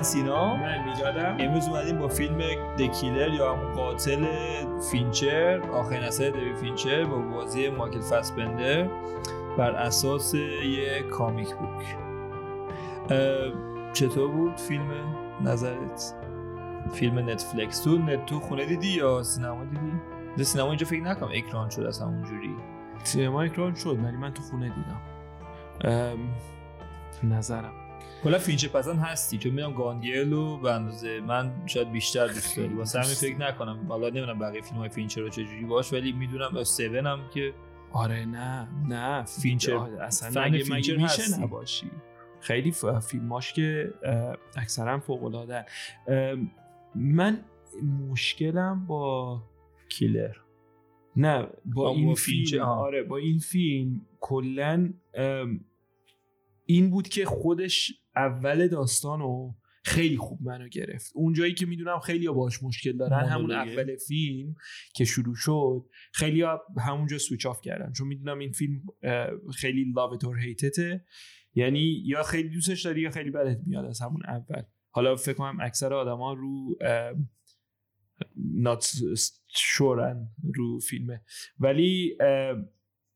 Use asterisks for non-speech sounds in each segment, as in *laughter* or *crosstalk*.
من سینا. من میجادم امروز اومدیم با فیلم The Killer یا همون قاتل فینچر آخرین اثر دیوید فینچر با بازی مایکل فاسبندر بر اساس یه comic book. چطور بود فیلم نظرت؟ فیلم نتفلکس تو نت تو خونه دیدی یا سینما دیدی؟ سینما اینجا فکر نکنم اکران شد اصلا اونجوری سینما اکران شد ولی من تو خونه دیدم. نظرم. کلا فینچر پسند هستی چون می‌دونم Gone Girl و به اندازه من شاید بیشتر دوست داری. واسه همین فکر نکنم. حالا نمی‌دونم بقیه فیلم های فینچر رو چجوری باش ولی می‌دونم 7 هم که آره نه نه. فینچر اصلا مگه فینچر میشه نباشی. خیلی فیلماش که اکثرا فوق العاده من مشکلم با Killer. نه با این فیلم. آره با این فیلم کلا این بود که خودش اول داستانو خیلی خوب منو گرفت. اونجایی که می‌دونم خیلی باش مشکل دارن همون اول فیلم که شروع شد خیلی همونجا switch off کردن. چون می‌دونم این فیلم خیلی love it or hate it ه یعنی یا خیلی دوستش داری یا خیلی بدت میاد از همون اول. حالا فکر کنم اکثر آدما رو not sure ن رو فیلمه. ولی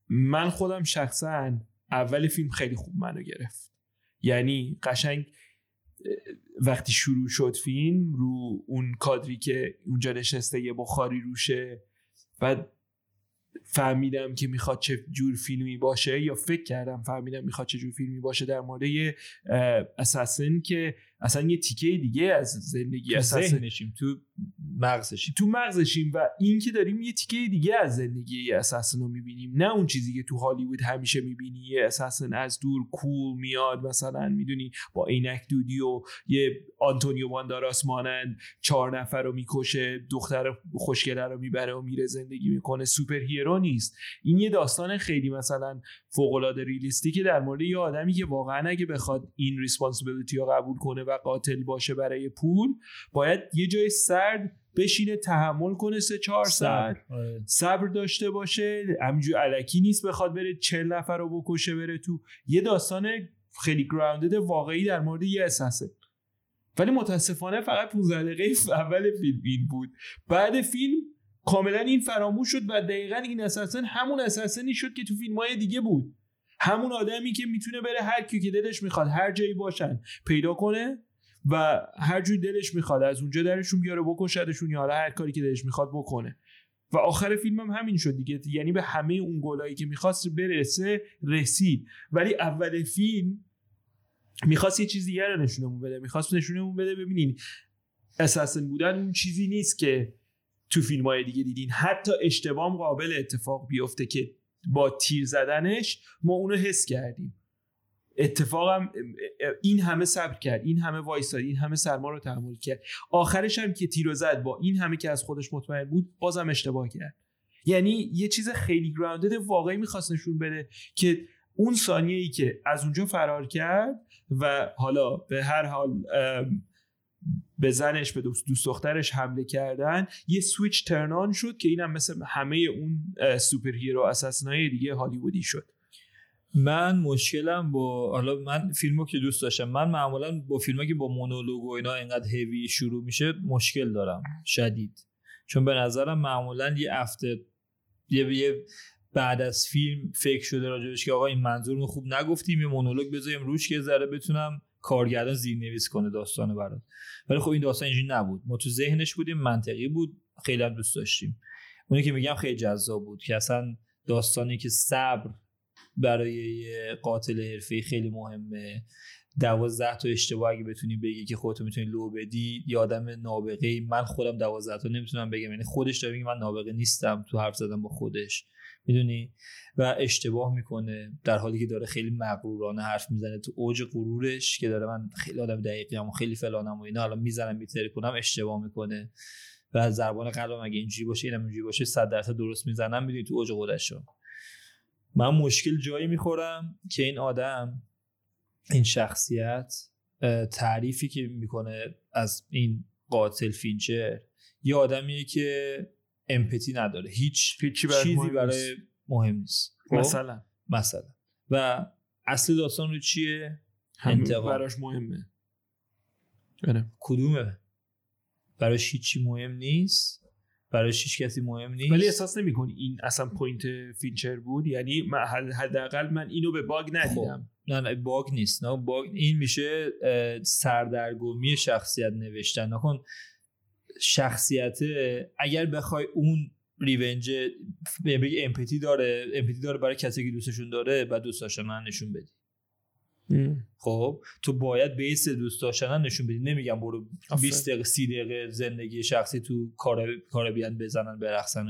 من خودم شخصا اول فیلم خیلی خوب منو گرفت. یعنی قشنگ وقتی شروع شد فیلم رو اون کادری که اونجا نشسته یه بخاری روشه بعد فهمیدم که می‌خواد چه جور فیلمی باشه یا فکر کردم فهمیدم می‌خواد چه جور فیلمی باشه در مورد اساسن که اصلا یه تیکه دیگه از زندگی ذهنشیم تو مغزشیم. تو مغزشیم و این که داریم یه تیکه دیگه از زندگی اساسن رو می‌بینیم. نه اون چیزی که تو هالیوود همیشه می‌بینی. یه اساسن از دور کول میاد مثلا می‌دونی با عینک دودی و یه آنتونیو بانداراس مانند چهار نفر رو می‌کشه دختر خوشگله رو می‌بره و میره زندگی می‌کنه. super hero نیست. این یه داستان خیلی مثلا فوق العاده realistic ـه در مورد یه آدمی که واقعا اگه بخواد این responsibility رو قبول کنه و قاتل باشه برای پول باید یه جای سرد بشینه تحمل کنه سه چهار ساعت آره. صبر داشته باشه همینجور الکی نیست بخواد بره چل نفر رو بکشه بره تو. یه داستان خیلی گراوندد واقعی در مورد یه اساسه. ولی متاسفانه فقط 15 دقیقه اول فیلم این بود. بعد فیلم کاملا این فراموش شد و دقیقا این اساسن همون اساسنی شد که تو فیلم های دیگه بود. همون آدمی که می‌تونه بره هر کی که دلش می‌خواد هر جایی باشن پیدا کنه و هر جوری دلش می‌خواد از اونجا درشون بیاره بکشدشون یا هر کاری که دلش می‌خواد بکنه. و آخر فیلم هم همین شد دیگه. یعنی به همه اون گلایی که می‌خواست برسه رسید. ولی اول فیلم می‌خواست یه چیز دیگر رو نشونمون بده. می‌خواست نشونمون بده. ببینین اساسن بودن اون چیزی نیست که تو فیلم های دیگه دیدین. حتی اشتباه قابل اتفاق بیفته که با تیر زدنش ما اونو حس کردیم. اتفاقم این همه صبر کرد این همه وایساد این همه سرما رو تحمل کرد. آخرش هم که تیرو زد با این همه که از خودش مطمئن بود بازم اشتباه کرد. یعنی یه چیز خیلی grounded واقعی می‌خواست نشون بده که اون ثانیه ای که از اونجا فرار کرد و حالا به هر حال به زنش به دوست دخترش حمله کردن یه switch turn on شد که اینم مثل همه اون super hero assassin ای دیگه هالیوودی شد. من مشکلم با حالا من فیلمو که دوست داشتم من معمولا با فیلمایی که با مونولوگ و اینا اینقدر هیوی شروع میشه مشکل دارم شدید. چون به نظرم معمولا یه هفته یه بعد از فیلم فکر شده راجبش که آقا این منظور خوب نگفتیم یه مونولوگ بذاریم روش که ذره بتونم کارگردان زیرنویس کنه داستان برات. ولی خب این داستان اینجوری نبود. ما تو ذهنش بودیم منطقی بود. خیلی دوست داشتیم. اونی که میگم خیلی جذاب بود که اصلا داستانی که صبر برای قاتل حرفه‌ای خیلی مهمه. دوازده تا اشتباه اگه بتونی بگی که خودتو می‌تونی لو بدی یه آدم نابغه من خودم دوازده تا نمی‌تونم بگم. یعنی خودش داره میگه من نابغه نیستم تو حرف زدم با خودش. می‌دونی؟ و اشتباه می‌کنه در حالی که داره خیلی مغرورانه حرف می‌زنه. تو اوج غرورش که داره من خیلی آدم دقیقی هم خیلی فلانم و اینا الان می‌زنم میتره کنم اشتباه می‌کنه. و از زبان قلبم اگه اینجوری باشه اینم اینجوری باشه 100 درصد درست می‌زنم می‌دونی؟ تو اوج خودش من مشکل جایی می‌خورم که این آدم این شخصیت تعریفی که می‌کنه از این قاتل فینچر یه آدمیه که empathy نداره. هیچ چیزی براش مهم نیست. خب؟ مثلا. مثلا. و اصل داستان رو چیه؟ انتقام. براش مهمه. آره. کدومه؟ براش هیچی مهم نیست. براش هیچ کسی مهم نیست. ولی احساس نمی‌کنی این اصلا point فینچر بود؟ یعنی حداقل من اینو به bug ندیدم. نه نه bug نیست. نه bug این میشه سردرگمی شخصیت نوشتن. نکن شخصیت اگر بخوای اون ریونج بگی امپاتی داره امپاتی داره برای کسی که دوستشون داره و دوست داشتن نشون بدی. خب تو باید بیس دوست داشتن نشون بدی. نمیگم برو آفرین. 20 دقیقه 30 دقیقه زندگی شخصی تو کار کاربیان بزنن برقصن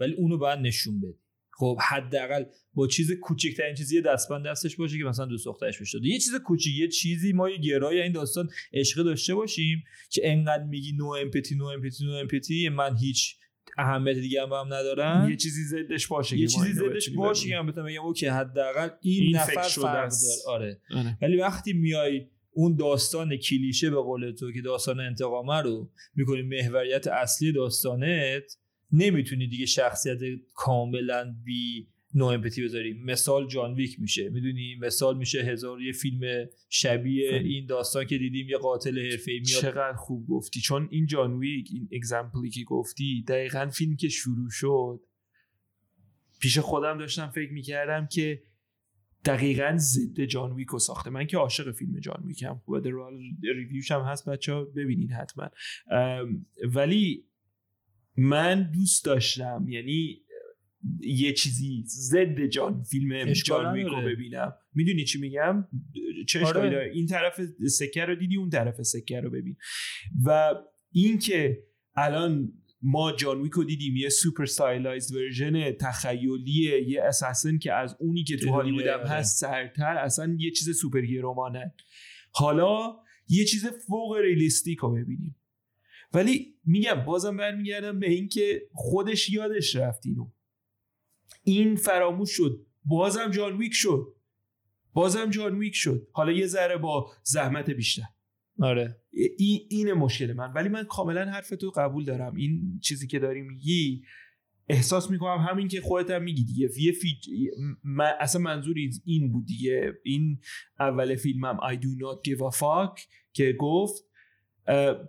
ولی اونو باید نشون بدی. خب حداقل با چیز کوچکترین چیزی دستبند دستش باشه که مثلا دوست دخترش بشه. یه چیز کوچیک یه چیزی ما یه گرای این داستان عشق داشته باشیم که انقدر میگی no empathy no empathy no empathy من هیچ اهمیت دیگه هم, هم ندارم یه چیزی زدش باشه یه چیزی زدش باشه که. من بتونم بگم okay حداقل این, این نفر فرق آره آره. ولی وقتی میای اون داستان کلیشه به قول تو که داستان انتقامه رو می‌کنی محوریت اصلی داستانت نمی‌تونی دیگه شخصیت کاملا بی no empathy بذاری. مثال جان ویک میشه. می‌دونی؟ مثال میشه هزار و یه فیلم شبیه خیلی. این داستان که دیدیم یه قاتل حرفه‌ای میاد. چقدر خوب گفتی. چون این جان ویک این example ی که گفتی دقیقا فیلم که شروع شد پیش خودم داشتم فکر می‌کردم که دقیقا ضد جان ویک رو ساخته. من که عاشق فیلم جان ویک هم خوبه درال ریویوش هم هست بچه ها ببینین حتما. ولی من دوست داشتم یعنی یه چیزی ضد جان فیلم جان ویک رو نداره. ببینم می‌دونی چی میگم چه آره. این طرف سکه رو دیدی اون طرف سکه رو ببین و اینکه الان ما جان ویک رو دیدیم یه super stylized version تخیلیه یه assassin که از اونی که تو بدون هالیوود هم آره. هست سرتر اصلا یه چیز super hero مانه حالا یه چیز فوق realistic رو ببینیم ولی میگم بازم برمیگردم به اینکه خودش یادش رفت اینو. این فراموش شد. بازم جان ویک شد. بازم جان ویک شد. حالا یه ذره با زحمت بیشتر. آره. این این مشکل من. ولی من کاملا حرف تو قبول دارم. این چیزی که داری میگی احساس می‌کنم همین که خودت هم میگی دیگه. یه فی... من... اصلا منظور این- بود دیگه. این اول فیلمم I do not give a fuck که گفت.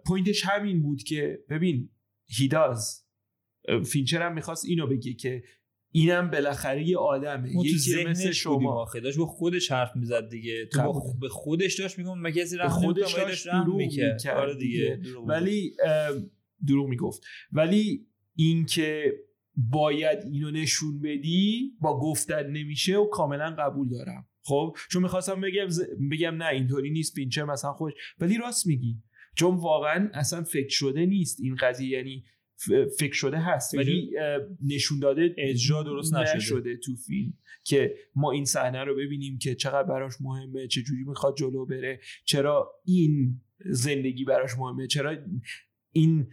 point ش همین بود که ببین اه، فینچر هم می‌خواست اینو بگه که اینم بالاخره یه آدمه. یکی مثل شما. داشت با خودش حرف می‌زد دیگه. تو با. خ- به خودش داشت میگم به رحم خودش داشت دروغ می‌کرد. آره دیگه دیگه. دروغ می‌گفت. ولی دروغ می‌گفت. ولی اینکه باید اینو نشون بدی با گفتن نمیشه و کاملا قبول دارم. خب؟ چون می‌خواستم بگم ز- بگم نه اینطوری نیست. پینچر مثلا خوش ولی راست میگی. چون واقعا اصلا فکر شده نیست این قضیه یعنی فکر شده هست ولی نشون داده اجرا درست نشده. نشده تو فیلم که ما این صحنه رو ببینیم که چقدر براش مهمه چه جوری می‌خواد جلو بره چرا این زندگی براش مهمه چرا این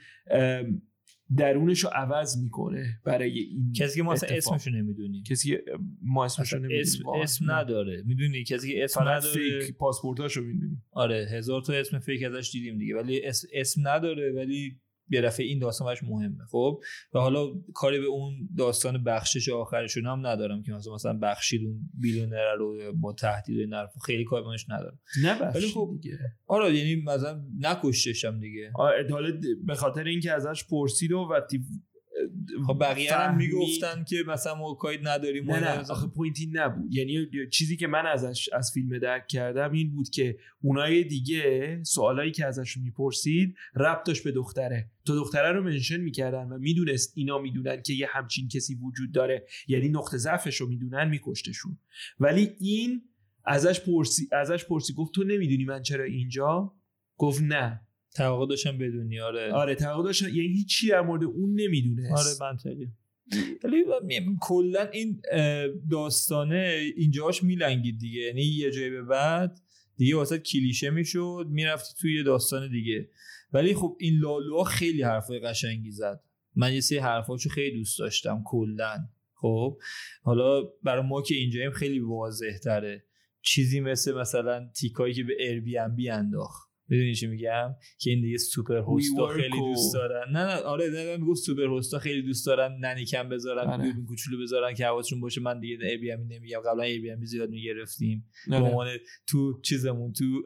درونش رو عوض می‌کنه برای این کسی که ما اصلا. اسمشو نمی‌دونیم. کسی که ما اسمش رو نمی‌دونیم. اسم. اسم نداره. می‌دونی؟ کسی که اسم نداره. فیک پاسپورتاشو می‌دونیم. آره هزار تا اسم فیک ازش دیدیم دیگه. ولی اسم, اسم نداره ولی یه دفعه این داستان براش مهمه خب؟ و حالا کاری به اون داستان بخشش آخرشون هم ندارم که مثلا مثلا بخشید اون بیلیونر رو با تهدید و این حرفا. خیلی کار بهش ندارم. نه ولی خب دیگه. آره یعنی مثلا نکشتش هم دیگه. آره، به خاطر اینکه ازش پرسید و وقتی خب بقیه هم می‌گفتن که مثلا ما کاری نداریم نه. نه آخه پوینتی نبود. یعنی چیزی که من ازش از فیلم درک کردم این بود که اونای دیگه سوالایی که ازش می‌پرسید ربط داشت به دختره. تو دختره رو منشن می‌کردن و می‌دونست اینا می‌دونن که یه همچین کسی وجود داره. یعنی نقطه ضعفش رو می‌دونن میکشتشون. ولی این ازش پرسی ازش پرسی گفت تو نمی‌دونی من چرا اینجا؟ گفت نه. توقع داشتم بدونی آره. آره توقع داشت یعنی هیچی در مورد اون نمی‌دونه آره منطقی ولی کلا این داستانه اینجاش میلنگید دیگه. یعنی یه جای به بعد دیگه واسه کلیشه می‌شد می‌رفتی توی یه داستان دیگه. ولی خب این لالوها خیلی حرفای قشنگی زد. من یه سری حرفاشو خیلی دوست داشتم کلا. خب حالا برای ما که اینجاییم خیلی واضح تره چیزی مثل مثلا تیکایی که به ایر بی ام بی انداخت. می‌دونی چی میگم؟ که این دیگه سوپر هوستا خیلی دوست دارن. نه نه آره نه میگم سوپر هوستا خیلی دوست دارن ننی کم بذارن آره. دوربین کوچولو بذارن که حواسشون باشه. من دیگه ای بی ام نمیگم. قبلا ای بی ام زیاد می‌گرفتیم. به آره. عنوان تو چیزمون تو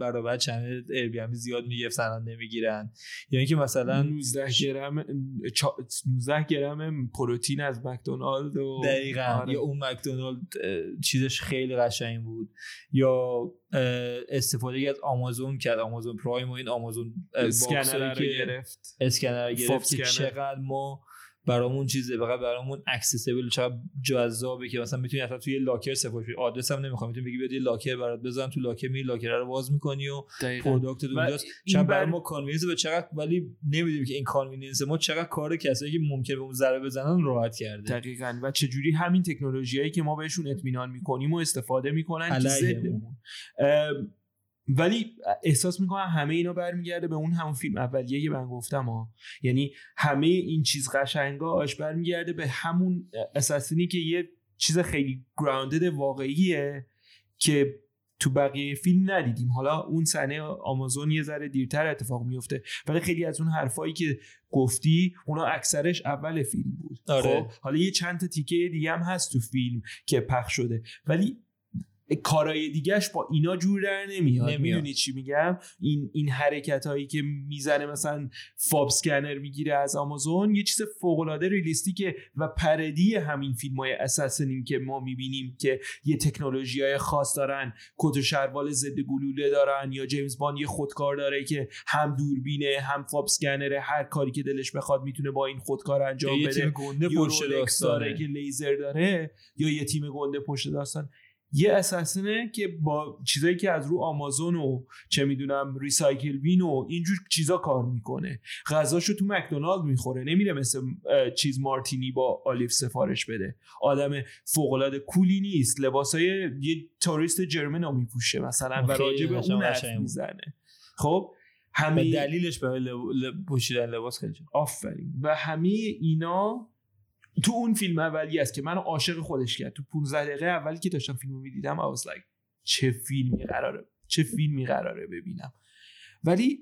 برابر چنل ای بی ام زیاد می‌گفتن نمی‌گیرن. یعنی که مثلا 19 گرم چا- 19 گرم پروتئین از مکدونالد و دقیقا. آره. یا اون مکدونالد چیزش خیلی قشنگ بود. یا استفاده از آمازون کرد آمازون پرایم و این آمازون اسکنر که گرفت اسکنر گرفت که. چقدر ما برامون چیزه فقط برامون اکسسبل چقدر جذابه که مثلا می‌تونی اصلا توی لاکر سفارش بدی. آدرس هم نمی‌خوام می‌تونی بگی بیاد یه لاکر برات بزن تو لاکر می لاکر رو باز می‌کنی و product و اونجاست چرا بر- برای ما کانوینس به چقدر ولی نمی‌دونیم که این convenience ما چقدر کار کسایی که ممکنه به اون ضربه بزنن راحت کرده. دقیقا. و چجوری همین تکنولوژیایی که ما بهشون اطمینان می‌کنیم و استفاده می‌کنن که ولی احساس می‌کنم همه اینا برمیگرده به اون همون فیلم اولیه که من گفتم ها. یعنی همه این چیز قشنگاش برمیگرده به همون assassin ی که یه چیز خیلی grounded واقعیه که تو بقیه فیلم ندیدیم. حالا اون صحنه آمازون یه ذره دیرتر اتفاق میفته ولی خیلی از اون حرفایی که گفتی اونا اکثرش اول فیلم بود. آره. خب حالا یه چند تا تیکه دیگه هم هست تو فیلم که پخش شده. ولی کارهای دیگهش با اینا جور در نمیاد. نمیاد. می‌دونی چی میگم؟ این این حرکت هایی که می‌زنه مثلا فاب سکنر می‌گیره از آمازون یه چیز فوق العاده ریلیستیکه و پردی همین فیلم های اساسنین که ما می‌بینیم که یه تکنولوژی های خاص دارن کت و شروال ضد گلوله دارن یا جیمز بان یه خودکار داره که هم دوربینه هم فاب سکنره هر کاری که دلش بخواد می‌تونه با این خودکار انجام یه بده. تیم گنده پشت داره که لیزر داره یا یه تیم گنده پشت داستان. یه اساسنه که با چیزایی که از رو آمازون و چه می‌دونم ریسایکل بین و اینجور چیزا کار می‌کنه. غذاشو تو مکدونالد می‌خوره. نمیره مثل چیز مارتینی با آلیف سفارش بده. آدم فوق العاده کولی نیست. لباسای یه توریست جرمنو میپوشه مثلا و راجع به قشنگ اون. می‌زنه. خب؟ به همه دلیلش لب- پوشیدن لباس خیلی. آفرین. و همه اینا تو اون فیلم اولی است که منو عاشق خودش کرد. تو 15 دقیقه اولی که داشتم فیلمو می‌دیدم I was like چه فیلمی قراره چه فیلمی قراره ببینم. ولی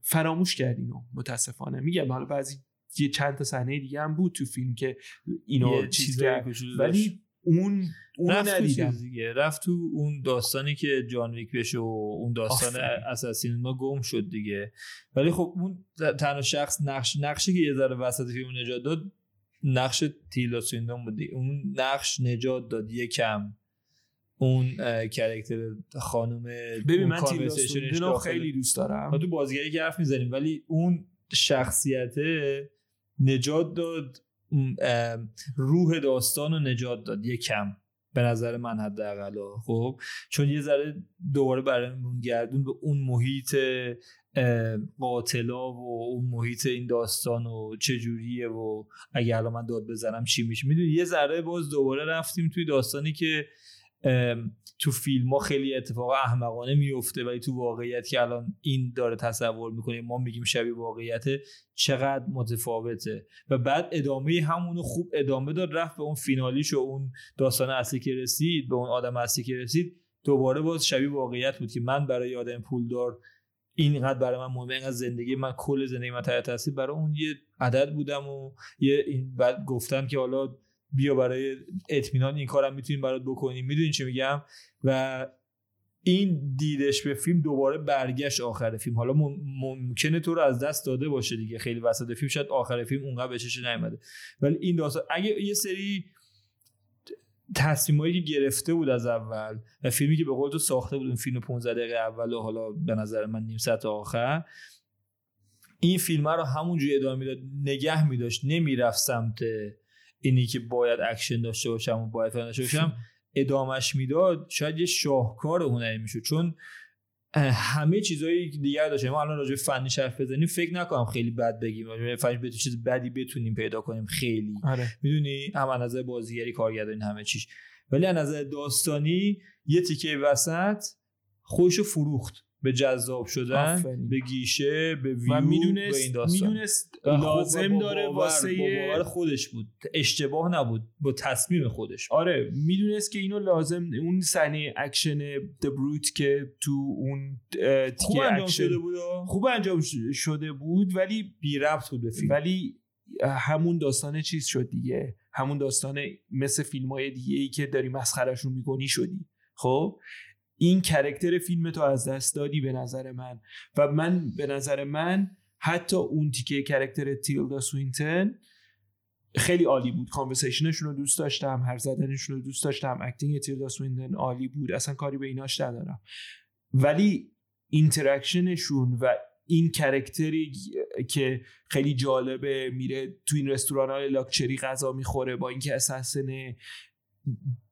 فراموش کرد اینو متاسفانه. میگم حالا بعضی یه چند تا صحنه دیگه هم بود تو فیلم که اینو چیز. ولی اون اون رفت ندیدم. دیگه. رفت تو اون داستانی که جان ویک بشه و اون داستان. اساسین گم شد دیگه. ولی خب اون تنها شخص نقش نقشی که یه ذره وسط فیلم نجات داد نقش تیلا سویندون بود دیگه. اون نقش نجات داد یکم. اون کرکتر خانم ببین من تیلا سویندون خیلی دوست دارم. ما تو بازیگری که حرف می‌زنیم ولی اون شخصیت نجات داد روح داستان رو نجات داد یکم. به نظر من حداقل خب؟ چون یه ذره دوباره برامون گردون به اون محیط قاتلا و اون محیط این داستان و چه جوریه و اگه الان من داد بزنم چی میشه. می‌دونی یه ذره باز دوباره رفتیم توی داستانی که تو فیلم ها خیلی اتفاق احمقانه میفته ولی تو واقعیت که الان این داره تصور می‌کنیم ما میگیم شبیه واقعیت چقدر متفاوته. و بعد ادامه همونو خوب ادامه داد رفت به اون فینالیش و اون داستان اصلی که رسید به اون آدم اصلی که رسید دوباره باز شبیه واقعیت بود که من برای آدم پولدار اینقدر برای من مهمه اینقدر زندگی من کل زندگی من تحت تاثیر برای اون یه عدد بودم و یه این بعد گفتن که حالا بیا برای اطمینان این کارم می‌تونیم برات بکنیم. می‌دونین چی میگم؟ و این دیدش به فیلم دوباره برگشت آخر فیلم. حالا مم- ممکنه تو رو از دست داده باشه دیگه. خیلی وسط فیلم شاید آخر فیلم اونقدر بهش نیومده. ولی این داستان اگه یه سری تصمیمایی که گرفته بود از اول و فیلمی که به قول تو ساخته بود اون فیلم 15 دقیقه اول و حالا به نظر من نیم ساعت آخر این فیلم رو همونجوری ادامه می‌داد نگه میداشت نمی‌رفت سمت اینی که باید اکشن داشته باشم و باید داشته باشم ادامش می‌داد شاید یه شاهکار هنری می‌شد. چون همه چیزایی که دیگر داشتیم. ما الان راجع به فنی حرف بزنیم فکر نکنم خیلی بد بگیم. راجع به فنی بتونیم چیز بدی بتونیم پیدا کنیم خیلی. آره. می‌دونی؟ هم از نظر بازیگری کارگردانی همه چیش ولی از نظر داستانی یه تیکه وسط خودشو فروخت. به جذاب شدن آفرین. به گیشه به ویو و به می‌دونست این داستان. می‌دونست خب لازم با داره واسه با خودش بود. اشتباه نبود. با تصمیم خودش آره می‌دونست که اینو لازم اون صحنه اکشن د بروت که تو اون خوب انجام اکشن شده بود. خوب انجام شده بود ولی بی ربط بود به فیلم. ولی همون داستان چیز شد دیگه. همون داستان مثل فیلم های دیگه ای که داری مسخرشون می‌کنی شدی. خب؟ این character فیلم تو از دست دادی به نظر من. و من به نظر من حتی اون تیکه character تیلدا سوینتن خیلی عالی بود. conversation شون رو دوست داشتم حرف زدنشون رو دوست داشتم acting تیلدا سوینتن عالی بود. اصلا کاری به ایناش ندارم. ولی interaction شون و این کرکتری که خیلی جالبه میره تو این رستوران های لاکچری غذا می‌خوره با اینکه اساسنه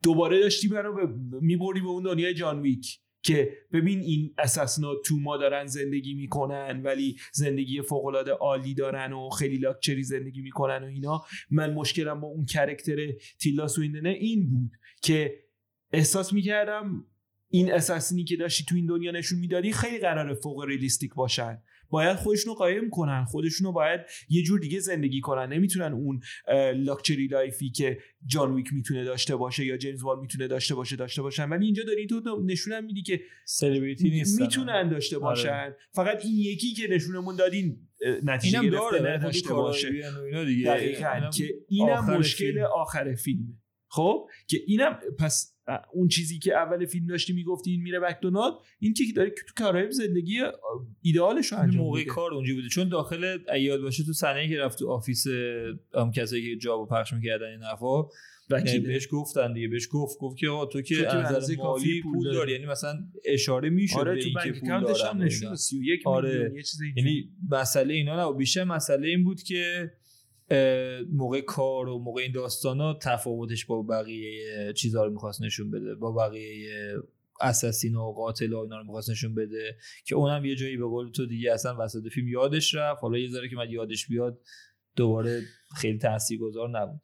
دوباره داشتی منو می‌بری به اون دنیای جان ویک که ببین این اساسنا تو ما دارن زندگی می‌کنن ولی زندگی فوقالعاده عالی دارن و خیلی لاکچری زندگی می‌کنن و اینا. من مشکلم با اون کرکتر تیلا سویندنه این بود که احساس می‌کردم این assassin ی که داشتی تو این دنیا نشون می‌دادی خیلی قرار فوق realistic باشن. باید خودشونو قایم کنن. خودشونو باید یه جور دیگه زندگی کنن. نمی‌تونن اون luxury life ی که جان ویک می‌تونه داشته باشه یا جیمز باند می‌تونه داشته باشه داشته باشن. ولی اینجا داری تو نشونم میدی که سلبریتی نیستن. می‌تونن داشته باشن. فقط این یکی که نشونمون دادین نتیجه گرفته نداشته باشه. دقیقا که اینم مشکل. آخر فیلمه. خب که اینم پس اون چیزی که اول فیلم داشتی می‌گفتی این میره مکدونالد این که داره تو کارهای زندگی ایدئالش رو انجام موقع کار اونجا بوده چون داخل ایاد باشه تو صحنه که رفت تو آفیس هم کسایی که جابو پخش می‌کردن این حرفا یعنی. بهش گفتن دیگه بهش گفت گفت که تو که از مالی پول داری. یعنی مثلا اشاره می‌شد آره به تو این که بانک پول دارن نشون اینا. 31 آره. میلیون یه چیز. یعنی مسئله اینا نه بیشتر مسئله این بود که موقع کار و موقع این داستانا تفاوتش با بقیه چیزها رو می‌خواست نشون بده با بقیه اساسین و قاتل و اینا رو می‌خواست نشون بده که اونم یه جایی به قول تو دیگه اصلا وسط فیلم یادش رفت حالا یه ذره که من یادش بیاد دوباره خیلی تاثیرگذار نبود.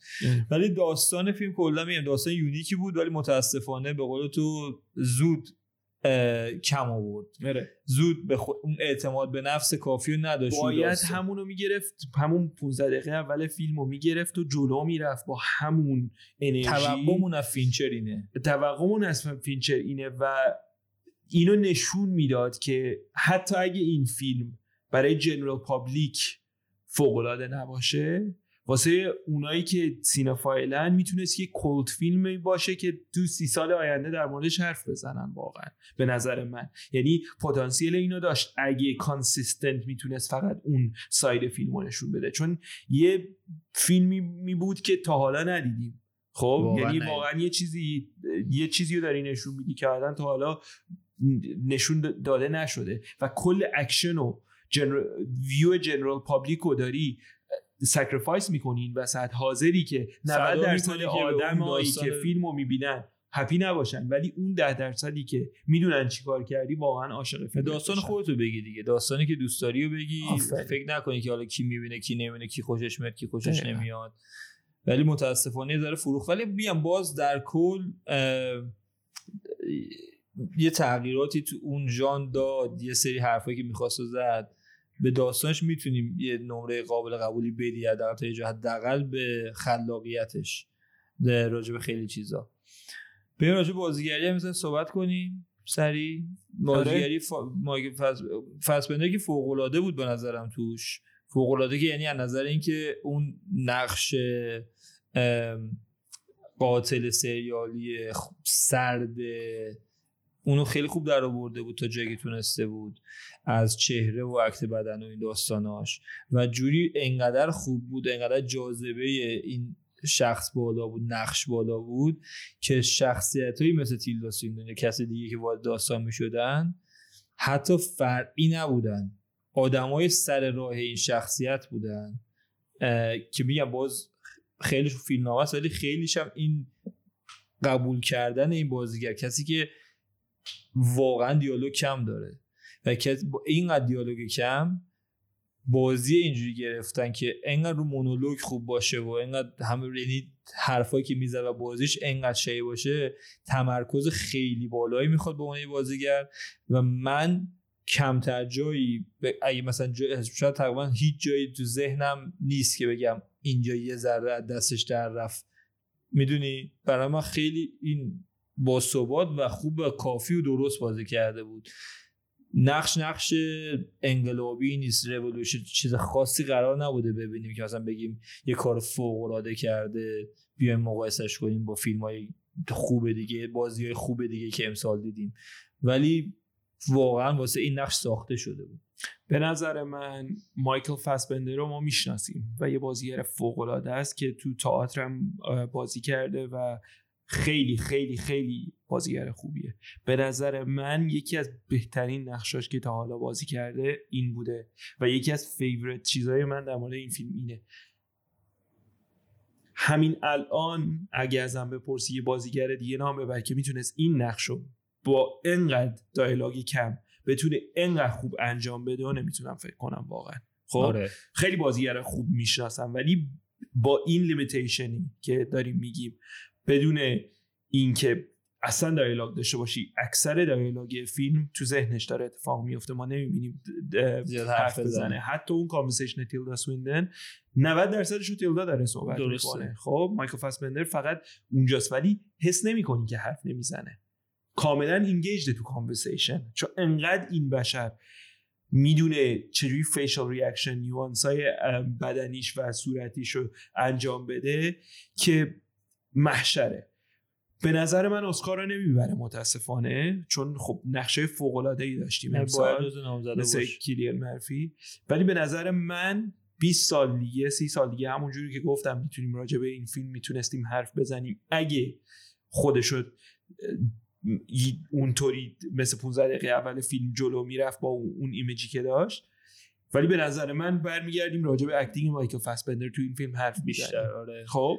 ولی داستان فیلم کلا میگم داستان یونیکی بود ولی متاسفانه به قول تو زود کم آورد آره. زود به خود اون اعتماد به نفس کافی رو نداشت رو باید. همونو می‌گرفت همون 15 دقیقه اول فیلم رو می‌گرفت و جلو می‌رفت با همون انرژی توقعمون از فینچر اینه توقعمون از فینچر اینه و اینو نشون می‌داد که حتی اگه این فیلم برای general public فوقالعاده نباشه واسه اونایی که cinephile ن می‌تونست یه cult فیلمی باشه که تو سی سال آینده در موردش حرف بزنن واقعا به نظر من. یعنی پتانسیل اینو داشت. اگه consistent می‌تونست فقط اون side فیلم رو نشون بده. چون یه فیلمی می بود که تا حالا ندیدیم. خب؟ واقعا یعنی. واقعا یه چیزی یه چیزی رو داری نشون میدی که تا حالا نشون داده نشده. و کل اکشن و gener... view general public رو داری sacrifice می‌کنی این وسط حاضری که 90 فدا درصد آدمایی که فیلم رو می‌بینن happy نباشن. ولی اون ده درصدی که می‌دونن چیکار کردی واقعا عاشق فیلم داستان. خودتو بگی دیگه. داستانی که دوست داری رو بگی. آفرین. فکر نکنی که حالا کی می‌بینه کی نمی‌بینه کی خوشش میاد کی خوشش دقیقاً. نمیاد. ولی متاسفانه یه ذره فروخت. ولی بیام باز در کل یه تغییراتی تو اون ژان داد. یه سری حرفایی که می‌خواست زد. به داستانش می‌تونیم یه نمره قابل قبولی بدی حداقل تا یه جا حداقل به خلاقیتش در راجع به خیلی چیزا. بریم راجع به بازیگری هم مثلا صحبت کنیم سری بازیگری فا... مایک فس... فسبنده که فوق العاده بود به نظرم توش. فوق العاده که یعنی از نظر اینکه اون نقش ام، قاتل سریالی سرد اونو خیلی خوب در آورده بود تا جایی که تونسته بود از چهره و عکس بدن و این داستاناش. و جوری انقدر خوب بود انقدر جاذبه این شخص بالا بود نقش بالا بود که شخصیت مثل تیلدا سوینتون یا کسی دیگه که وارد داستان می شدن حتی فرعی نبودن. آدمای سر راه این شخصیت بودن که میگم باز خیلیش فیلم ولی خیلیش هم این قبول کردن این بازیگر. کسی که واقعا دیالوگ کم داره. و با اینقدر دیالوگ کم بازی اینجوری گرفتن که انقدر رو مونولوگ خوب باشه و انقدر همه یعنی حرفایی که میزه و بازیش انقدر شی باشه تمرکز خیلی بالایی می‌خواد به عنوان بازیگر. و من کمتر جایی اگه مثلا شاید تقریبا هیچ جایی تو ذهنم نیست که بگم اینجا یه ذره دستش در رفت. می‌دونی؟ برای من خیلی این با ثبات و خوب و کافی و درست بازی کرده بود. نقش نقش انقلابی نیست رولوشن چیز خاصی قرار نبوده ببینیم که مثلا بگیم یه کار فوق العاده کرده بیایم مقایسش کنیم با فیلم های خوب دیگه بازی های خوب دیگه که امسال دیدیم. ولی واقعا واسه این نقش ساخته شده بود. به نظر من مایکل فاسبندر رو ما می‌شناسیم و یه بازیگر فوق العاده است که تو تئاتر هم بازی کرده و خیلی خیلی خیلی بازیگر خوبیه. به نظر من یکی از بهترین نقشاش که تا حالا بازی کرده این بوده و یکی از فیورت چیزهای من در مورد این فیلم اینه. همین الان اگه ازم بپرسی یه بازیگر دیگه نام ببر که می‌تونست این نقشو با انقدر dialogue کم بتونه انقدر خوب انجام بده و نمی‌تونم فکر کنم واقعا. خب؟ آره. خیلی بازیگر خوب می‌شناسم ولی با این limitation ی که داریم میگیم بدون اینکه اصلا dialogue داشته باشی اکثر dialogue فیلم تو ذهنش داره اتفاق میفته. ما نمی‌بینیم حرف بزنه. حتی اون conversation تیلدا سوینتن 90 درصدش رو تیلدا داره صحبت می‌کنه. خب مایکل فاسبندر فقط اونجاست ولی حس نمی‌کنی که حرف نمی‌زنه. کاملا engaged تو conversation چون انقدر این بشر می‌دونه چجوری facial reaction nuance های بدنیش و صورتیش رو انجام بده که محشره. به نظر من اسکار رو نمی‌بره متاسفانه چون خب نقشه فوق العاده ای داشتیم امسال مثل کیلیان مرفی. ولی به نظر من 20 سال دیگه 30 سال دیگه همونجوری که گفتم می‌تونیم راجع به این فیلم می‌تونستیم حرف بزنیم. اگه خودشو اونطوری مثل 15 دقیقه اول فیلم جلو می‌رفت با اون image ی که داشت. ولی به نظر من برمیگردیم راجع به acting مایکل فاسبندر تو این فیلم حرف بیشتر آره. خب؟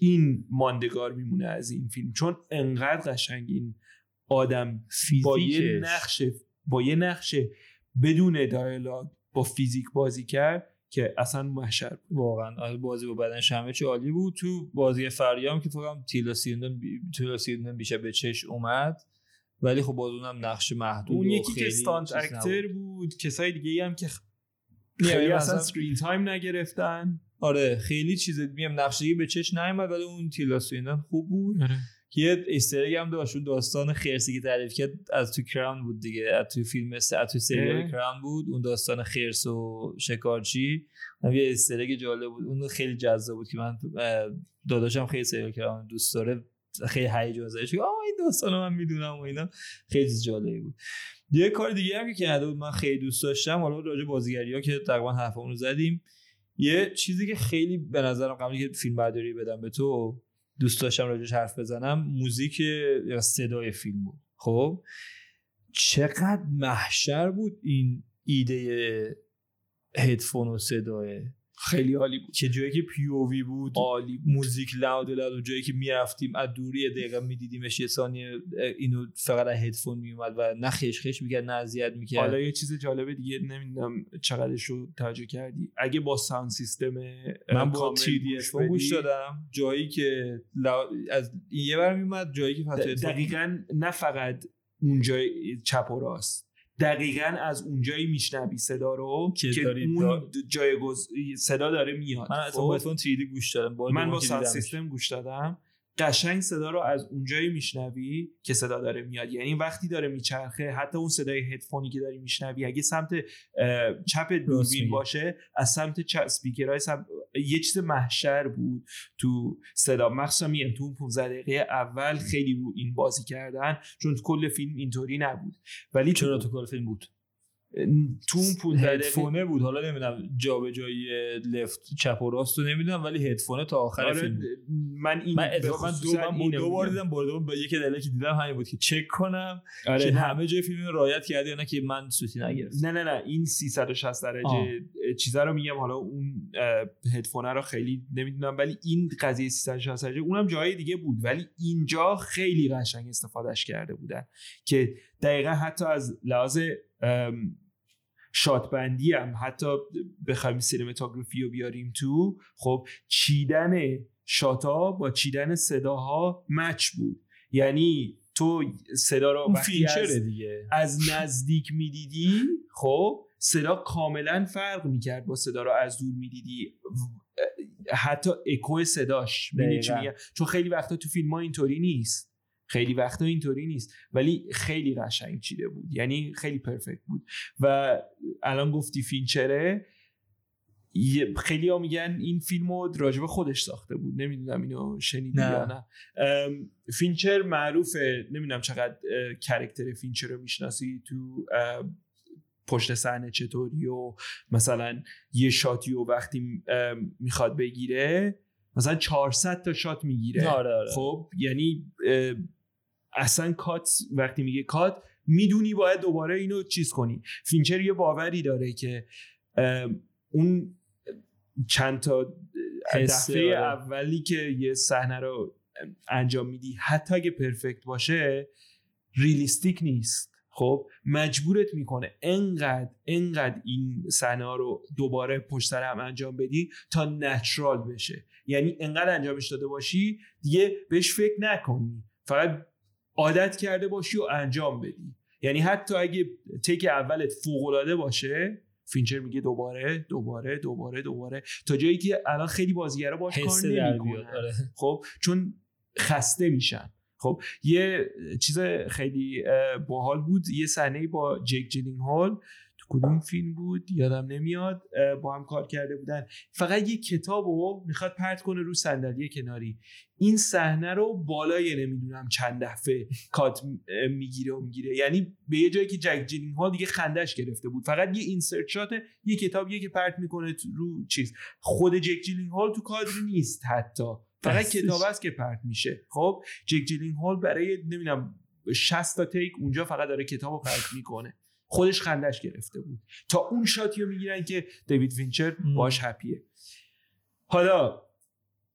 این ماندگار میمونه از این فیلم. چون انقدر قشنگ این آدم با یه نقشه با یه نقشه بدون dialogue با فیزیک بازی کرد که اصلا محشر واقعا. آره، بازی با بدنش همه چی عالی بود. تو بازی فرعیام که فقط تیلدا سوینتن تیلدا بیشه به چش اومد. ولی خب باز اونم نقش محدود اون یکی که stunt actor بود کسای دیگه هم که خیلی اصلا screen time نگرفتن. آره خیلی چیز میم نقشگی به چش نیومد ولی اون تیلدا سوینتن خوب بود. آره. یه استرگ هم داشت اون داستان خرسی که تعریف کرد از تو کراون بود دیگه از تو فیلم از تو سریال کراون بود اون داستان خرس و شکارچی. هم یه استرگ جالب بود اون خیلی جذاب بود که من داداشم خیلی سریال کراون دوست داره خیلی هیجان زده آه این داستان من می‌دونم و اینا. خیلی جالبی بود. یه کار دیگه هم که کرده بود من خیلی دوست داشتم حالا راجع بازیگری ها که تقریبا حرفمون رو زدیم. یه چیزی که خیلی به نظرم قبلی که فیلم برداری بدم به تو دوست داشتم راجعش حرف بزنم موزیک صدای فیلم بود. خب؟ چقدر محشر بود این ایده هدفون و صدای. خیلی عالی بود. چه جایی که POV بود عالی موزیک loud loud و جایی که می‌رفتیم از دور یه دقیقه میدیدیمش یه ثانیه اینو فقط از هدفون میومد و نه خش خش می‌کرد نه اذیت می‌کرد. حالا یه چیز جالب دیگه نمی‌دونم چقدرش رو توجه کردی. اگه با sound system من با 3 گوش دادم. جایی که از یه بر میومد جایی که دقیقا نه فقط اون جای چپ و راست. دقیقا از اونجایی میشنوی صدا رو که, که اون جای صدا داره میاد. من از اون خب؟ گوش دادم من با سیستم گوش دادم. قشنگ صدا رو از اونجایی میشنوی که صدا داره میاد. یعنی وقتی داره میچرخه حتی اون صدای هدفونی که داری میشنوی اگه سمت چپ دوربین باشه از سمت چپ اسپیکرهای سمت... یه چیز محشر بود تو صدا. مخصوصا میگم تو اون 15 دقیقه اول خیلی رو این بازی کردن چون کل فیلم اینطوری نبود. ولی چرا تو کل فیلم بود؟ تو اون پول هدفونه بود. حالا نمی‌دونم جابجایی لفت چپ و راست رو نمی‌دونم ولی هدفونه تا آخر آره فیلم من این من, من دو, من دو بار دیدم برده با یکی دلیلی که دیدم همین بود که چک کنم آره که همه جای فیلم رایت کرده یا نه که من سوتی نگرفتم. نه نه نه. این 360 درجه چیزا رو میگم. حالا اون هدفونه رو خیلی نمی‌دونم ولی این قضیه 360 درجه اونم جای دیگه بود. ولی اینجا خیلی قشنگ استفادهش کرده بودن که دقیقا حتی از لحاظ شاتبندی هم. حتی بخوایم سینماتوگرافی رو بیاریم تو خب چیدن شاتا با چیدن صداها مچ بود. یعنی تو صدا رو وقتی از, دیگه. از نزدیک می‌دیدی خب صدا کاملا فرق می‌کرد با صدا رو از دور می‌دیدی. حتی اکو صداش چون خیلی وقتا تو فیلم ها اینطوری نیست. خیلی وقتا اینطوری نیست. ولی خیلی قشنگ چیده بود. یعنی خیلی perfect بود. و الان گفتی فینچره خیلی ها میگن این فیلم رو راجب خودش ساخته بود. نمی‌دونم اینو شنیدی نه. یا نه. فینچر معروفه. نمی‌دونم چقدر character فینچر رو می‌شناسی تو پشت صحنه چطوری و مثلا یه shot ی و وقتی می‌خواد بگیره مثلا 400 تا shot می‌گیره. آره آره. خب یعنی اصلا کات وقتی میگه کات می‌دونی باید دوباره اینو چیز کنی. فینچر یه باوری داره که اون چند تا دفعه آره. اولی که یه صحنه رو انجام میدی حتی اگه perfect باشه realistic نیست. خب مجبورت می‌کنه انقدر انقدر این صحنه ها رو دوباره پشت سر هم انجام بدی تا natural بشه. یعنی انقدر انجامش داده باشی دیگه بهش فکر نکنی. فقط عادت کرده باشی و انجام بدی. یعنی حتی اگه take اولت فوق باشه فینچر میگه دوباره دوباره دوباره دوباره. تا جایی که الان خیلی بازیگرا باش کار نمی‌کنن. آره. خب چون خسته میشن. خب یه چیز خیلی باحال بود. یه صحنه با جیک جیلنهال کدوم فیلم بود؟ یادم نمیاد. با هم کار کرده بودن. فقط یه کتاب رو می‌خواد پرت کنه رو صندلی کناری. این صحنه رو بالای نمی‌دونم چند دفعه کات می‌گیره و می‌گیره. یعنی به یه جایی که جیک جیلنهال دیگه خندش گرفته بود. فقط یه insert shot یه کتابیه که پرت می‌کنه رو چیز. خود جیک جیلنهال تو کادر نیست حتی. فقط. کتاب است که پرت میشه. خب جیک جیلنهال برای نمی‌دونم 60 تا take اونجا فقط داره کتاب رو پرت می‌کنه. خودش خندش گرفته بود. تا اون shot ی رو می‌گیرن که دیوید فینچر باهاش happy ه حالا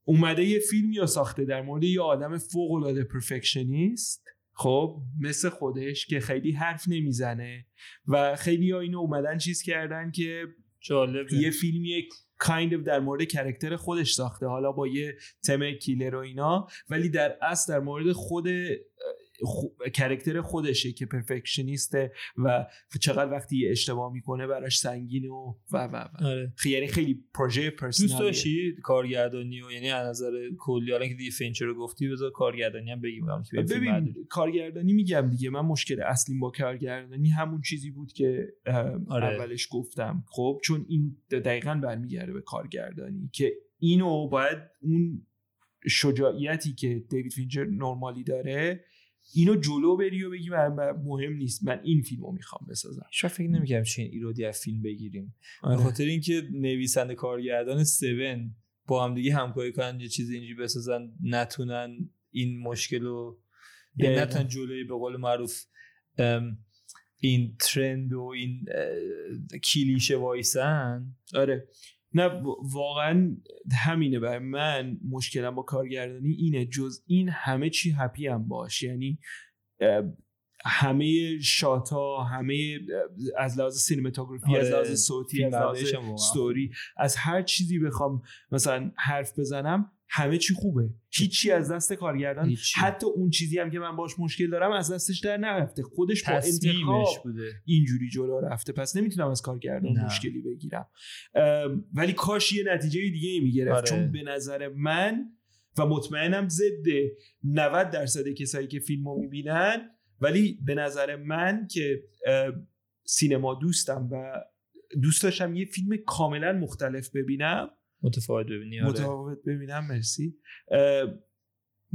اومده یه فیلمی رو ساخته در مورد یه آدم فوق العاده perfectionist خب مثل خودش که خیلی حرف نمی‌زنه و خیلی ها اینو اومدن چیز کردن که جالب یه فیلمی kind of در مورد character خودش ساخته حالا با یه تم killer و اینا ولی در اصل در مورد خود خو- character خودشه که perfectionist ه و چقدر وقتی یه اشتباه می‌کنه براش سنگینه و و و, و. آره یعنی خیلی پروژه دوست personal ی ه داشتی کارگردانی و یعنی از نظر کلی حالا که دیگه فینچر رو گفتی بذار کارگردانی هم بگیم ببین. کارگردانی میگم دیگه من مشکل اصلیم با کارگردانی همون چیزی بود که آره. اولش گفتم خب چون این دقیقا برمیگرده به کارگردانی که اینو باید اون شجاعیتی که دیوید فینچر نرمالی داره اینو جلو بری و بگی من مهم نیست. من این فیلمو می‌خوام بسازم. شاید فکر نمی‌کردم چه ایرادی از فیلم بگیریم. به آره. خاطر اینکه نویسنده کارگردان 7 با هم دیگه همکاری کنن یه چیز اینجوری بسازن نتونن این مشکل رو یعنی. نتونن جلوی به قول معروف این ترند و این کلیشه وایسن. آره. نه واقعا همینه برای من مشکلم با کارگردانی اینه. جز این همه چی هپی هم باش. یعنی همه شاتا همه از لحاظ سینماتوگرافی از آره، لحاظ صوتی از لحاظ برداریش هم واقعا. ستوری از هر چیزی بخوام مثلا حرف بزنم همه چی خوبه. هیچی از دست کارگردان هیچی. حتی اون چیزی هم که من باش مشکل دارم از دستش در نرفته. خودش با انتخاب بوده. اینجوری جلو رفته. پس نمی‌تونم از کارگردان نه. مشکلی بگیرم. ولی کاش یه نتیجه دیگه ای می‌گرفت. آره. چون به نظر من و مطمئنم ضد 90 درصد کسایی که فیلم رو می‌بینن ولی به نظر من که سینما دوستم و دوست داشتم یه فیلم کاملا مختلف ببینم. متفاوت ببینی آره. متفاوت ببینم مرسی.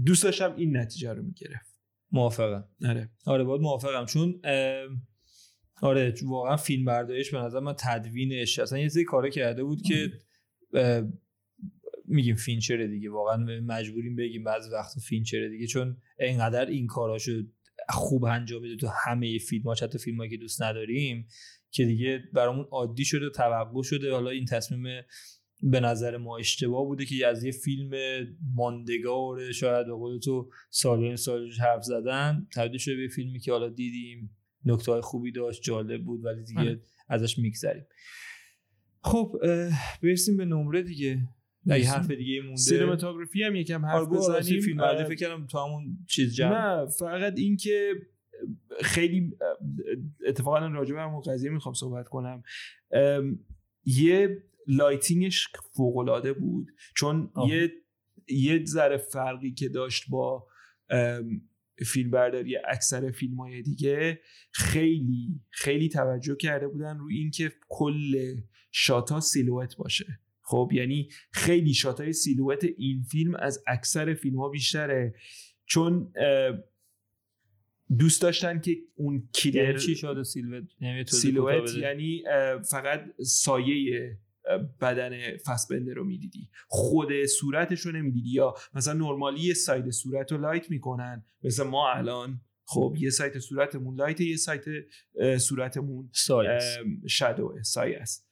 دوست داشتم این نتیجه رو می‌گرفت. موافقم. آره. آره باید موافقم. چون آره واقعا فیلم برداریش به نظر من تدوینش اصلا یه سری کاره کرده بود که اه، میگیم فینچره دیگه. واقعا مجبوریم بگیم بعضی وقتا فینچره دیگه چون انقدر این کاراشو خوب انجام میده تو همه فیلم ها حتی فیلم که دوست نداریم که دیگه برامون عادی شده توقع شده. حالا این تصمیم به نظر ما اشتباه بوده که از یه فیلم ماندگار شاید به قول تو سالیان سال حرف زدن تبدیل شده به فیلمی که حالا دیدیم نکته های خوبی داشت جالب بود ولی دیگه آره. ازش میگذریم. خب برسیم به نمره دیگه. نه یه حرف دیگه مونده. سینماتوگرافی هم یکم حرف آره بزنیم. فیلم برداری فکر کردم تو همون چیز جمع. نه فقط اینکه خیلی اتفاقا راجع به همون قضیه می‌خوام صحبت کنم. یه lighting ش فوق العاده بود چون آها. یه یه ذره فرقی که داشت با فیلم برداری اکثر فیلم های دیگه خیلی خیلی توجه کرده بودن روی اینکه کل shot ا silhouette باشه خب یعنی خیلی shot ای silhouette این فیلم از اکثر فیلم ها بیشتره چون دوست داشتن که اون killer یعنی چی شده silhouette یعنی silhouette. یعنی فقط سایه بدن فسبندر رو می‌دیدی. خود صورتش رو نمی‌دیدی. یا مثلا نرمالی یه side صورت رو light می‌کنن. مثل ما الان خب یه side صورتمون light یه side صورتمون shadow سایه است.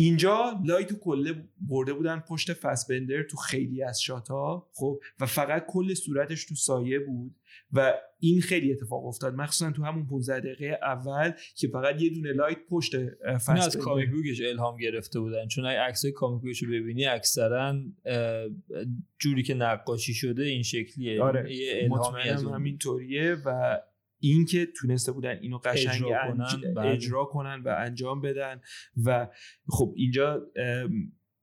اینجا light و کلا برده بودن پشت فسبندر تو خیلی از shot ا خب؟ و فقط کل صورتش تو سایه بود و این خیلی اتفاق افتاد مخصوصا تو همون 15 دقیقه اول که فقط یه دونه light پشت این از فسبندر. comic book ش الهام گرفته بودن. چون اگه عکسای comic book ش رو ببینی اکثرا جوری که نقاشی شده این شکلیه. آره. یه الهامی از همینطوریه و اینکه تونسته بودن اینو قشنگ اجرا کنن،. اجرا کنن و انجام بدن و خب اینجا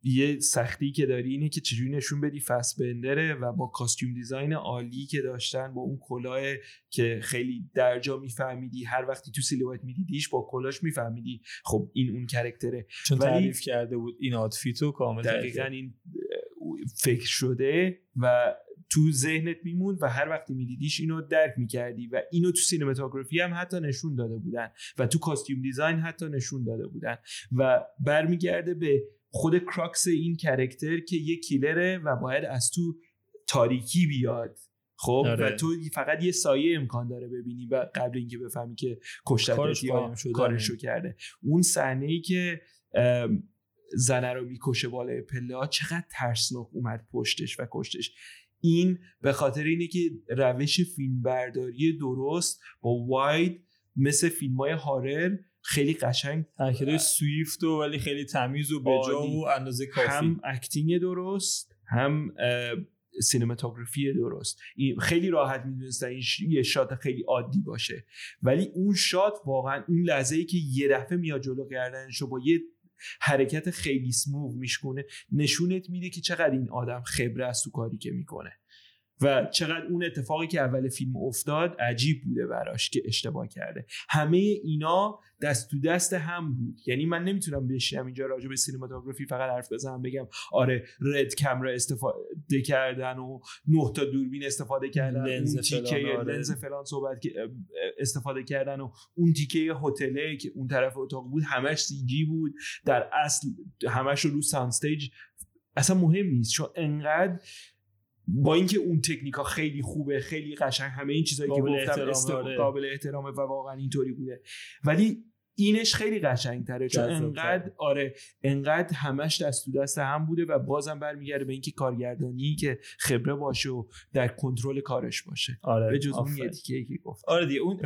یه سختی که داری اینه که چجوری نشون بدی فسبندره و با costume design عالی که داشتن با اون کلاه که خیلی درجا میفهمیدی هر وقتی تو silhouette میدیدیش با کلاش میفهمیدی خب این اون character ه. چون ولی- تعریف کرده بود این outfit و کامل دقیقا این فکر شده و تو ذهنت میموند و هر وقتی میدیدیش اینو درک می‌کردی و اینو تو cinematography هم حتی نشون داده بودن و تو costume design حتی نشون داده بودن و برمیگرده به خود crux این character که یه killer ه و باید از تو تاریکی بیاد خب آره. و تو فقط یه سایه امکان داره ببینی و قبل اینکه بفهمی که کشتت کارش یا. کارشو کرده اون صحنه ای که زنه رو می‌کشه بالای پله ها چقدر ترسناک اومد پشتش و کشتش این به خاطر اینه که روش فیلم برداری درست با واید مثل فیلم های horror خیلی قشنگ حرکتای swift و ولی خیلی تمیز و بجا. و اندازه کافی. هم acting درست هم سینماتوگرافی درست. این خیلی راحت می‌دونستن این ش- یه شات خیلی عادی باشه. ولی اون شات واقعا اون لحظه ای که یه دفعه میاد جلو گردنشو با یه حرکت خیلی سموو میشکونه نشونت میده که چقدر این آدم خبره است تو کاری که می‌کنه. و چقدر اون اتفاقی که اول فیلم افتاد عجیب بوده براش که اشتباه کرده. همه اینا دست تو دست هم بود. یعنی من نمی‌تونم بشینم اینجا راجع به سینماتوگرافی فقط حرف بزنم بگم آره رد کمرا استفاده کردن و نه تا دوربین استفاده کردن لنز اون تیکه فلان، آره. لنز فلان صحبت که استفاده کردن و اون تیکه هتله که اون طرف اتاق بود همش CG بود. در اصل همش رو رو sound stage اصلا مهم نیست چون انقدر با اینکه اون تکنیکا خیلی خوبه خیلی قشنگ همه این چیزایی که گفتم احترامه، است- آره. قابل احترامه و واقعا اینطوری بوده ولی اینش خیلی قشنگ تره چون. انقدر آره انقدر همش دست تو دست هم بوده و بازم برمیگرده به اینکه کارگردانی که خبره باشه و در کنترل کارش باشه آره به جز اون. یه دیگه که گفت آره دیگه اون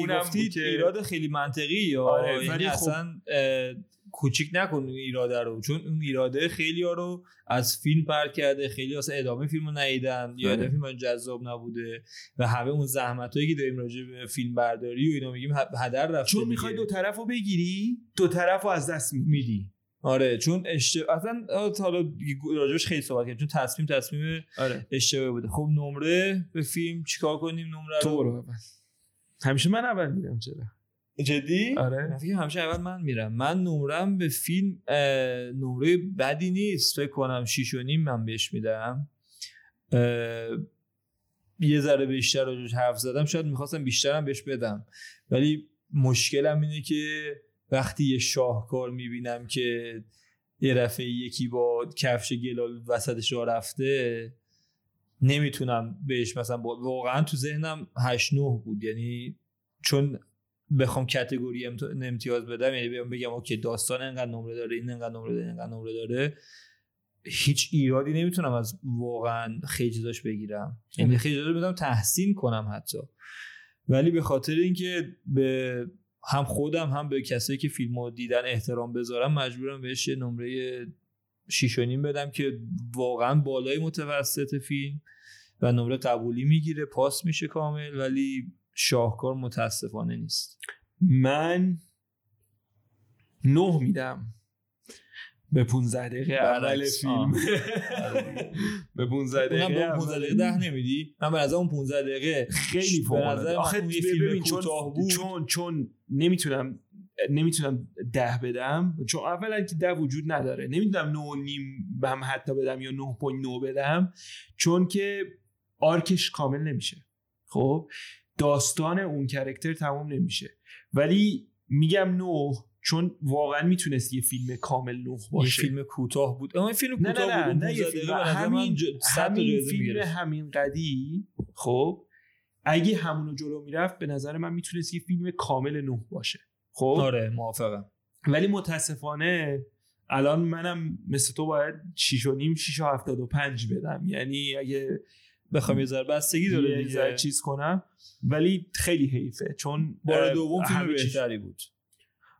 اون *laughs* گفتی ایراد خیلی منطقی یا آره، یعنی ولی خب- اصلا کوچیک نکن اون ایراده رو چون اون ایراده خیلی ها رو از فیلم پر کرده خیلی اصلا ادامه فیلم رو ندیدن یا. ادامه فیلم جذاب نبوده و همه اون زحمت هایی که داریم راجع به فیلم برداری و اینا میگیم هدر رفته چون. می‌خوای دو طرف رو بگیری دو طرف رو از دست میدی. آره چون اشت... اصلا حالا راجبش خیلی صحبت کردیم چون تصمیم تصمیم آره. اشتباه بوده. خب نمره به فیلم چیکار کنیم؟ نمره تو رو برو اول همیشه من اول میرم چرا جدی؟ آره. فکر همیشه اول من میرم. من نمرم به فیلم نمره بدی نیست. فکر کنم شیش و نیم من بهش میدم. یه ذره بیشتر راجعش حرف زدم. شاید می‌خواستم بیشترم بهش بدم. ولی مشکلم اینه که وقتی یه شاهکار می‌بینم که یه رفعه یکی با کفش گلال وسطش را رفته نمی‌تونم بهش مثلا با- واقعا تو ذهنم 8 9 بود. یعنی چون بخوام کتگوری امت- امتیاز بدم یعنی بیام بگم اوکی داستان انقدر نمره داره این انقدر نمره داره انقدر نمره داره. هیچ ایرادی نمی‌تونم از واقعا خیلی چیزاش بگیرم. یعنی خیلی بدم تحسین کنم حتی. ولی به خاطر اینکه به هم خودم هم به کسایی که فیلمو دیدن احترام بذارم مجبورم بهش یه نمره شیش و نیم بدم که واقعا بالای متوسط فیلم و نمره قبولی می‌گیره پاس میشه کامل. ولی شاهکار متاسفانه نیست. من نه میدم به 15 دقیقه اول فیلم. *laughs* به 15 دقیقه به 15 دقیقه ده نمیدی؟ من به نظر اون 15 دقیقه خیلی فوق العاده. آخه فیلم کوتاه بود. چون چون نمی‌تونم نمی‌تونم ده بدم. چون اولا که ده وجود نداره. نمی‌تونم نه نیم هم حتی بدم یا 9.9 بدم. چون که آرکش کامل نمیشه. خب؟ داستان اون کرکتر تمام نمیشه. ولی میگم نه چون واقعا می‌تونست یه فیلم کامل نه باشه. یه فیلم کوتاه بود. اما فیلم کوتاه نه نه بود نه, فیلم. همین, همین فیلم همین قدی خب اگه همونو جلو می‌رفت به نظر من می‌تونست یه فیلم کامل نه باشه. خب؟ آره موافقم. ولی متاسفانه الان منم مثل تو باید 6 و نیم 6 و 75 بدم. یعنی اگه بخوام یه ذره بستگی داره دیگه. چیز کنم. ولی خیلی حیفه. چون بار دوم فیلم بهتری بود.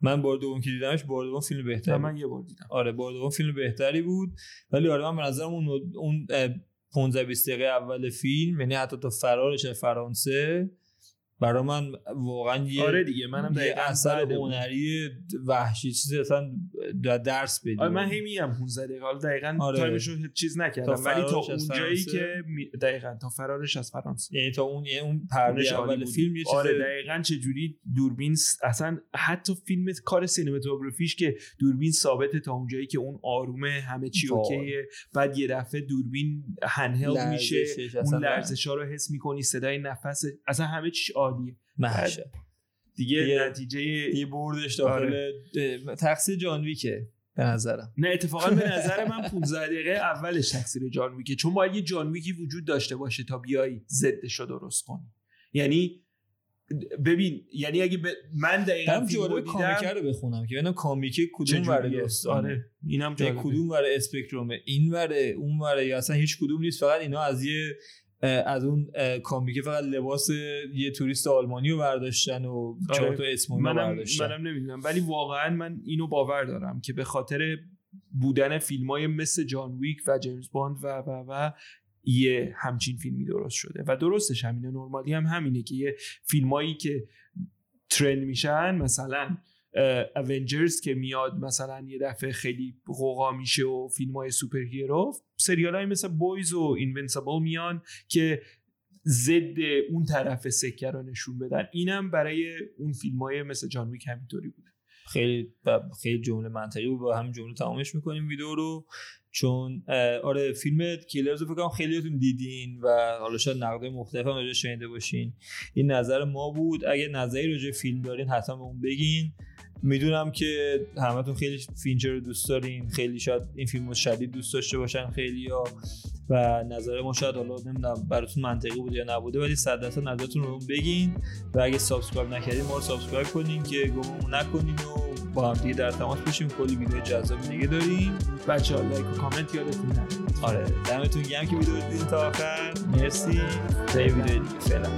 من بار دوم که دیدمش بار دوم فیلم بهتری من یه بار دیدم. آره بار دوم فیلم بهتری بود. ولی آره من به نظرم اون اون 15 20 دقیقه اول فیلم یعنی حتی تا فرارش فرانسه برای من واقعا یه آره دیگه منم یه اثر هنری وحشی چیزی اصلا درس بدیم آره من هی میگم 15 دقیقه حالا دقیقاً آره. time ش رو چیز نکردم. ولی تا اونجایی که. دقیقاً تا فرارش از فرانسه. یعنی تا اون اون پرده اول فیلم یه چیز آره دقیقاً چه جوری دوربین اصلا حتی فیلم کار cinematography ش که دوربین ثابته تا اونجایی که اون آرومه همه چی okay ه. بعد یه دفعه دوربین هنهل میشه. اون لرزشا رو حس می‌کنی صدای نفس اصلا همه چیش عالیه محشه. دیگه یه نتیجه یه بردش داخل آره. تقصیر جانویکه به نظرم. نه اتفاقا به نظر من 15 دقیقه اولش تقصیر جانویکه چون باید یه جانویکی وجود داشته باشه تا بیای ضدش رو درست کنی. یعنی ببین یعنی اگه ب... من دقیقاً فیلمو کامیکه رو بخونم که ببینم کامیکه کدوم ور داستانه آره اینم کدوم ور اسپکترومه؟ این وره اون وره یا اصلا هیچ کدوم نیست فقط اینا از یه از اون comic ه فقط لباس یه توریست آلمانی رو برداشتن و چهار آره. تا اسم منم برداشتن. منم نمی‌دونم. ولی واقعا من اینو باور دارم که به خاطر بودن فیلم های مثل جان ویک و جیمز باند و و و یه همچین فیلمی درست شده. و درستش همینه. نرمالی هم همینه که یه فیلمایی که trend میشن مثلا Avengers که میاد مثلا یه دفعه خیلی غوغا میشه و فیلم های superhero سریال های مثل Boys و Invincible میان که ضد اون طرف سکه رو نشون بدن. اینم برای اون فیلم های مثل جان ویک همینطوری بوده. خیلی خیلی جمله منطقی بود. با هم جمله تمامش می‌کنیم ویدیو رو. چون آره فیلم Killer رو فکر کنم خیلیاتون دیدین و حالا شاید نقده مختلف هم راجع شنیده باشین. این نظر ما بود. اگه نظری راجع فیلم دارین حتما به اون بگین. می‌دونم که همتون خیلی فینچر رو دوست دارین. خیلی شاید این فیلم رو شدید دوست داشته باشن خیلی ها و نظر ما شاید حالا نمی‌دونم براتون منطقی بوده یا نبوده ولی صد درصد نظرتون رو بگین. و اگه subscribe نکردین ما رو subscribe کنین که گممون نکنین و با هم دیگه در تماس باشیم. کلی ویدیو جذاب دیگه داریم بچه ها like comment یادتون نره آره دمتون گرم که ویدیو دیدین تا آخر. مرسی. تا ویدیو دیگه. فعلا.